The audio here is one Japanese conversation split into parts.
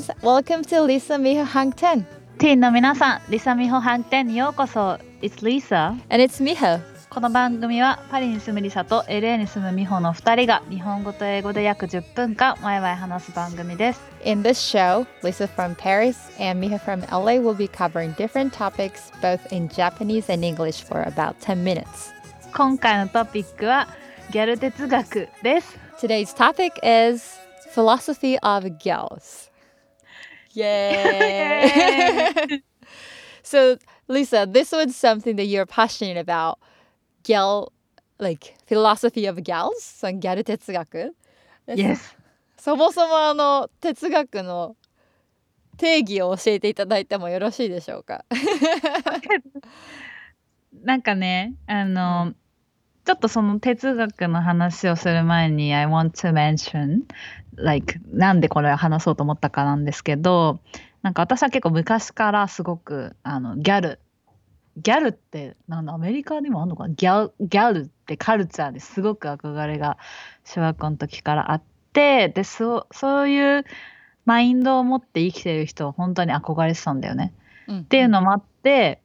Japanese. Welcome to Lisa Miho Hang Ten. ティーンの皆さん、リサミホ飯店にようこそ。It's Lisa. And it's Miho. この番組はパリに住むリサと LA に住むミホの2人が日本語と英語で約10分間ワイワイ話す番組です。 In this show, Lisa from Paris and Miho from LA will be covering different topics both in Japanese and English for about 10 minutes. 今回のトピックはギャル哲学です。 Today's topic is philosophy of girls. Yay! so, Lisa, this was something that you're passionate about. Gal, like philosophy of gals, そのギャル哲学 Yes. そもそもあの哲学の定義を教えていただいてもよろしいでしょうかなんかね、あの、ちょっとその哲学の話をする前に I want to mention like なんでこれを話そうと思ったかなんですけどなんか私は結構昔からすごくあのギャルギャルってなんだアメリカにもあるのかな？ギャギャルってカルチャーですごく憧れが小学校の時からあってでそうそういうマインドを持って生きてる人は本当に憧れてたんだよね。っっていうのもあって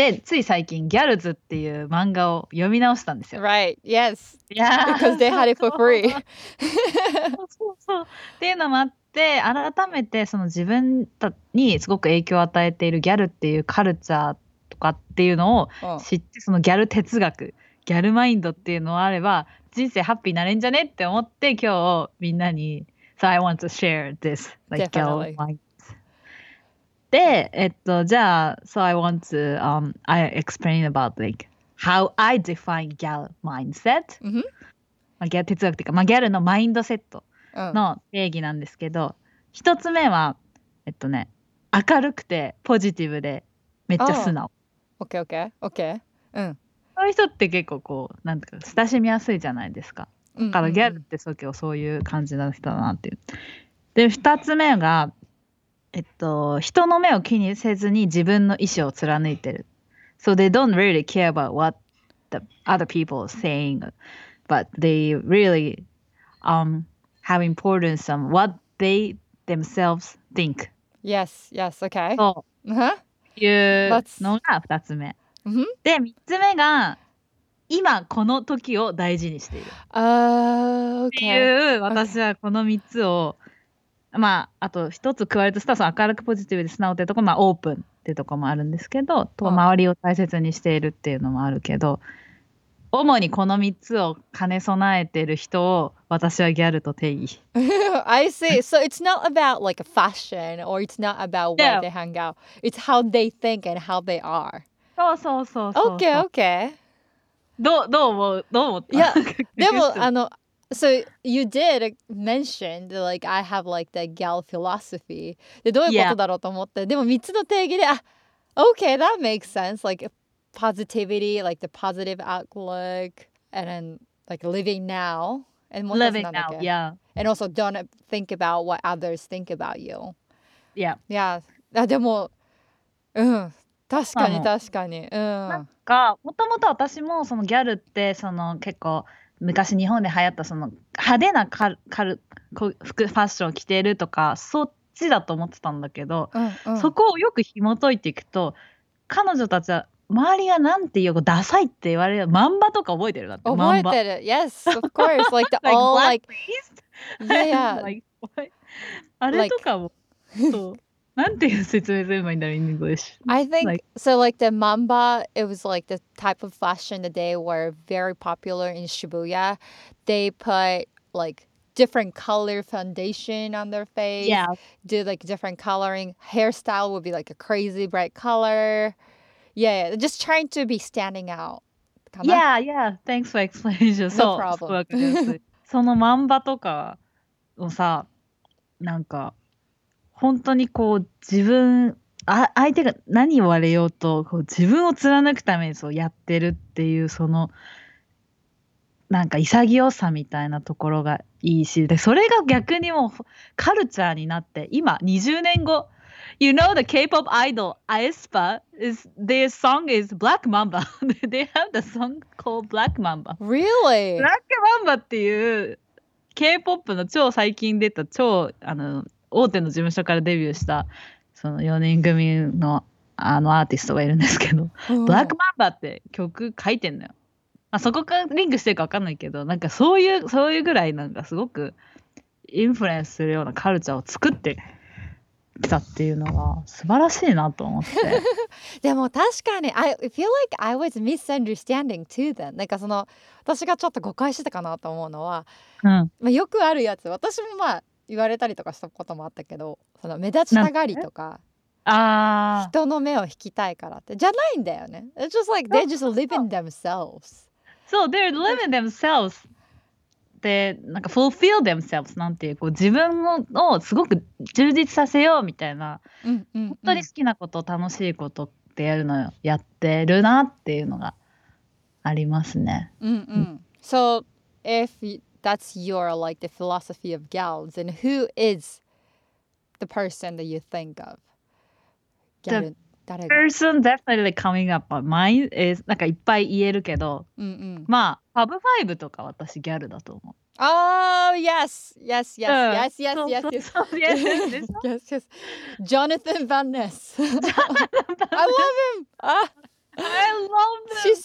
でつい最近「ギャルズ」っていう漫画を読み直したんですよ。Right, yes. いやー Because they had it for free. そうそうっていうのもあって改めてその自分たにすごく影響を与えているギャルっていうカルチャーとかっていうのをうん知ってそのギャル哲学ギャルマインドっていうのがあれば人生ハッピーになれんじゃねって思って今日みんなに So I want to share this like Definitely. でえっとじゃあ So I want to um I explain about like how I define gal mindset、うんまあ、ギャル哲学っていうか、まあ、ギャルのマインドセットうん。の定義なんですけど一つ目はえっとね明るくてポジティブでめっちゃ素直。OK, OK, OK. うん。そういう人って結構こうなんていうか親しみやすいじゃないですか。だだからギャルってそうそういう感じの人だなっていう。で二つ目がえっと人の目を気にせずに自分の意思を貫いてる So they don't really care about what the other people are saying but they really um have importance on what they themselves think Yes, yes, OK. と Uh-huh. いうのが2つ目。うんで3つ目が今この時を大事にしているっ Uh, て okay. いう私はこの3つをまああと1つ加えるとしたらその明るくポジティブで素直っていうところまあオープンっていうところもあるんですけどとうん周りを大切にしているっていうのもあるけど主にこの3つを兼ね備えてる人を私はギャルと定義。I see. So it's not about like a fashion or it's not about where Yeah. they hang out. It's how they think and how they are. そうそうそうそうそう。Okay, okay. どうどう思うどう思った？いや でも あの so you did mention that, like I have like the gal philosophy でどういうこと Yeah. だろうと思ってでも3つの定義であ okay that makes sense like positivity like the positive outlook and then like living now and もう一つ living なんだっ now け yeah and also don't think about what others think about you yeah いやあでもうん確かにうん確かにうんなんかもともと私もそのギャルってその結構 昔日本で流行ったその派手なカルカル服ファッションを着てるとかそっちだと思ってたんだけど、うんうん。そこをよく紐解いていくと彼女たちは周りがなんていうかダサいって言われるマンバとか覚えてるだって覚えてる。Yes of course. Like the Like all like blackface? yeah yeah. Like? あれとかも、そうなんていう説明すればいいんだろう in English I think Like- so. Like the mamba, it was like the type of fashion that they were very popular in Shibuya. They put like different color foundation on their face. yeah Do like different coloring. Hairstyle would be like a crazy bright color. Yeah, yeah. Just trying to be standing out. かな Yeah, yeah. Thanks for explanation. そう problem. すごいわかりやすいそのマンバとかをさ、なんか、 本当にこう自分、あ相手が何言われようとこう自分を貫くためにそうやってるっていうそのなんか潔さみたいなところがいいしでそれが逆にもうカルチャーになって今20年後 You know the K-pop idol aespa is their song is Black Mamba. They have the song called Black Mamba. Really? ブラックマンバっていう K-POP の超最近出た超あの大手の事務所からデビューしたその4人組のあのアーティストがいるんですけど、うんブラックマンバーって曲書いてんのよ。まあ、そこからリンクしてるか分かんないけど、なんかそういう、そういうぐらいなんかすごくインフルエンスするようなカルチャーを作ってきたっていうのが素晴らしいなと思って。でも確かに I feel like I was misunderstanding too then なんかその私がちょっと誤解してたかなと思うのは、うん。まあ、よくあるやつ私もまあ言われたりとかしたこともあったけどその目立ちたがりとか。人の目を引きたいからってじゃないんだよね It's just like they just live in themselves そう、they're living themselves. で、なんか fulfill themselves なんていう、こう自分ををすごく充実させようみたいな、うんうん、うん、本当に好きなこと、楽しいことってやるのよ、やってるなっていうのがありますね。うんうん。So if that's your like the philosophy of gals then who is the person that you think of? ギャル誰が person definitely coming up on mine is なんかいっぱい言えるけど、うんうん。まあ、ファブファイブとか私ギャルだと思う。 Oh yes, yes, yes, うん yes, yes, そう yes, そう yes. そう yes, yes, yes, yes. Jonathan Van Ness. I love him. Ah, I love them she's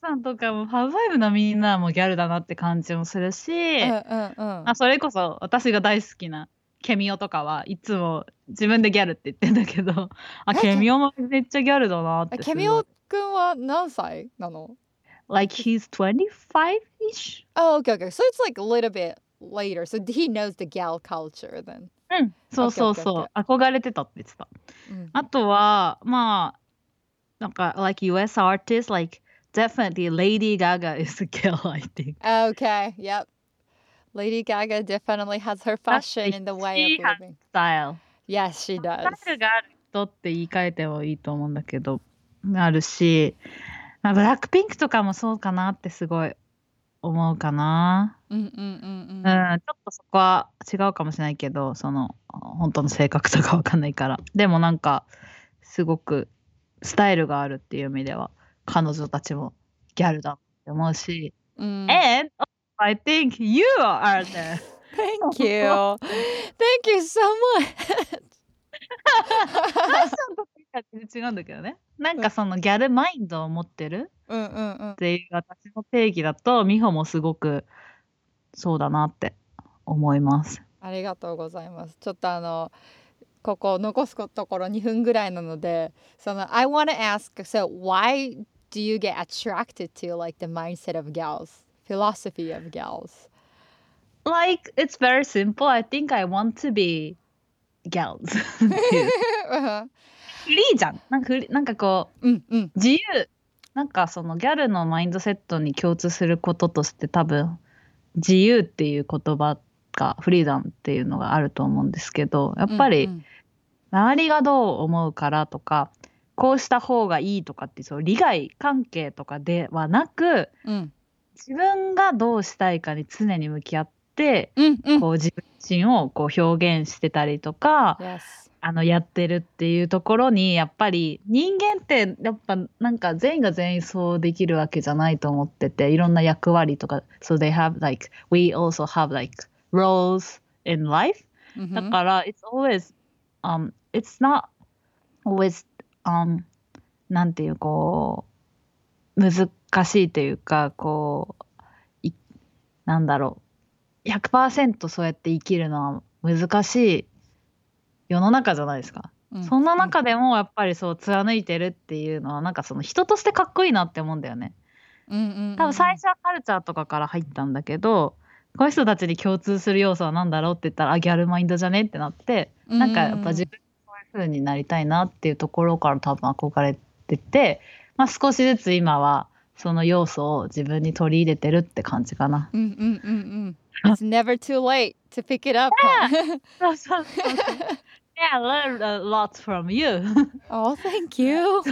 さんとかもファブファイブのみんなもギャルだなって感じもするし、うんうんうんあそれこそ私が大好きなケミオとかはいつも自分でギャルって言ってんだけど あえケミオもめっちゃギャルだなってえケミオくんは何歳なの？Like he's 25-ish? Oh, okay, okay. So it's like a little bit later. So he knows the gal culture then. うんそうそうそう憧れてたって言ってたうんあとはまあなんか like US artists like definitely Lady Gaga is a girl I think Okay, yep. Lady Gaga definitely has her fashion in the way of living. style Yes, she ス does. タイルがある人って言い換えてもいいと思うんだけどあるし、まあ、ブラックピンクとかもそうかなってすごい思うかな、うんうんうんうんうん。ちょっとそこは違うかもしれないけどその本当の性格とかわかんないからでもなんかすごくスタイルがあるっていう意味では彼女たちもギャルだって思うし、うん。And I think you are there Thank you. Thank you so much. 違うんだけどねなんかそのギャルマインドを持ってるっ。ていう私の定義だと美穂もすごくそうだなって思います。ありがとうございます。ちょっとあのここ残すところ2分ぐらいなので、その I want to ask, so why do you get attracted to like the mindset of gals, philosophy of gals? Like it's very simple. I think I want to be うフリーじゃん。なんかフリなんかこううんうん自由なんかそのギャルのマインドセットに共通することとして多分自由っていう言葉がフリーダムっていうのがあると思うんですけどやっぱり、うん周りがどう思うからとかこうした方がいいとかってそう利害関係とかではなくうん自分がどうしたいかに常に向き合って、うんうん。こう自分自身をこう表現してたりとか Yes. あのやってるっていうところにやっぱり人間ってやっぱなんか全員が全員そうできるわけじゃないと思ってていろんな役割とか so they have like we also have like roles in life うんだから、it's always, um, it's not always, um, なんていう、こう、難しいというか、こう、いなんだろう、100%そうやって生きるのは難しい世の中じゃないですか。うんそんな中でもやっぱりそう貫いてるっていうのはなんかその人としてかっこいいなって思うんだよね。多分最初はカルチャーとかから入ったんだけど、この人たちに共通する要素は何だろうって言ったらあギャルマインドじゃねってなって、なんかやっぱ自分風になりたいなっていうところから多分憧れてて、まあ、少しずつ今はその要素を自分に取り入れてるって感じかな。うんうんうんうん。It's never too late to pick it up. huh? そうそうそう。yeah, I learned a lot from you. oh, thank you.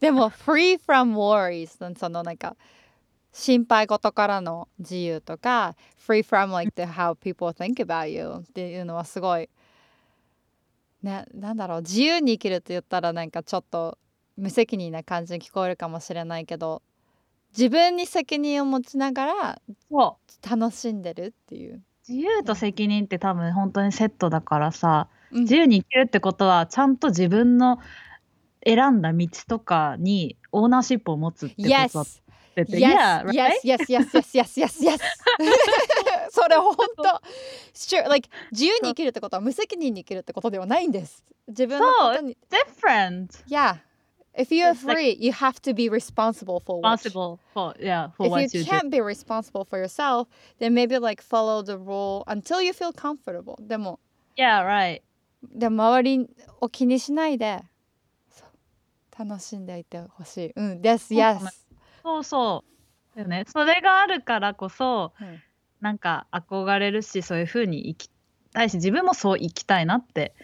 でも free from worries そのなんか心配事からの自由とか free from like the how people think about you っていうのはすごいねなんだろう自由に生きるって言ったらなんかちょっと無責任な感じに聞こえるかもしれないけど自分に責任を持ちながらそう楽しんでるっていう。自由と責任って多分本当にセットだからさ、うん自由に生きるってことはちゃんと自分の選んだ道とかにオーナーシップを持つってことだ!ってて Yes! Yes! Yes! Yes! Yes! Yes! Yes! Yes! それ本当 sure, like 自由に生きるってことは無責任に生きるってことではないんです。自分のことに。Different. Yeah. If you're It's like- free, you have to be responsible for what Possible for yeah for if what you you do. can't be responsible for yourself, then maybe like follow the rule until you feel comfortable. でも、Yeah, right. でも周りを気にしないで、そう楽しんでいてほしい。うん、です、yes な。そうそう。だよね。それがあるからこそうんなんか憧れるしそういう風に生きたいし自分もそう生きたいなって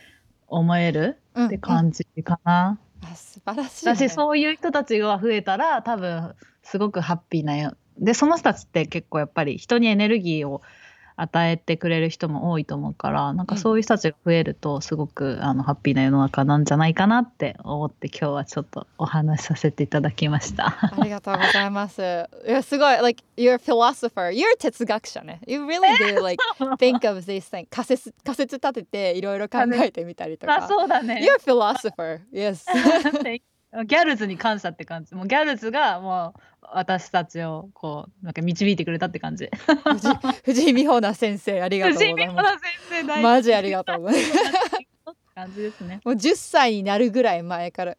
思えるうんって感じかな。うんあ素晴らしい、ね。だしそういう人たちが増えたら多分すごくハッピーなよでその人たちって結構やっぱり人にエネルギーを与えてくれる人も多いと思うからなんかそういう人たちが増えるとすごくあのハッピーな世の中なんじゃないかなって思って今日はちょっとお話しさせていただきました。ありがとうございます。いや、すごい、like, you're a philosopher. You're 哲学者ね。You really do, like, think of these things. 仮説、仮説立てていろいろ考えてみたりとあか。そうだね。You're a philosopher. Yes. ギャルズに感謝って感じ。もうギャルズがもう私たちをこうなんか導いてくれたって感じ。藤藤井美穂奈先生、ありがとうございます。藤井美穂奈先生マジありがとうございます。感じですね。もう10歳になるぐらい前から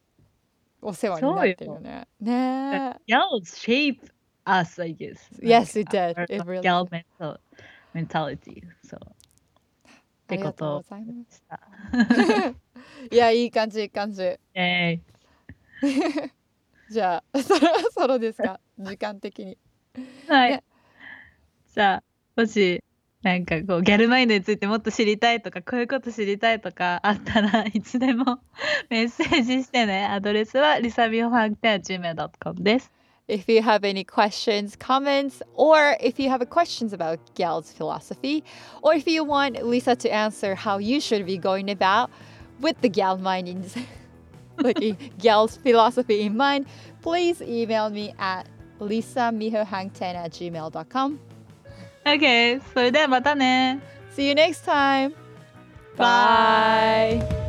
お世話になってるよね。ね Gals shape us, I guess. Yes, it did. It really gal mental mentality. そう。ってことをありがとうございました。す。いや、いい感じ、いい感じ。えじゃあ、そろそろですか時間的に。ーはいね。じゃあ、もし、なんかこう、ギャルマインドについてもっと知りたいとか、こういうこと知りたいとかあったらいつでもメッセージしてね。アドレスはリサビオファンクテン gmail.com です。If you have any questions, comments, or if you have questions about Gal's philosophy, or if you want Lisa to answer how you should be going about with the Gal mind in like in Gal's philosophy in mind, please email me at lisamihohangten at gmail.com. OK、それではまたね。 See you next time. Bye.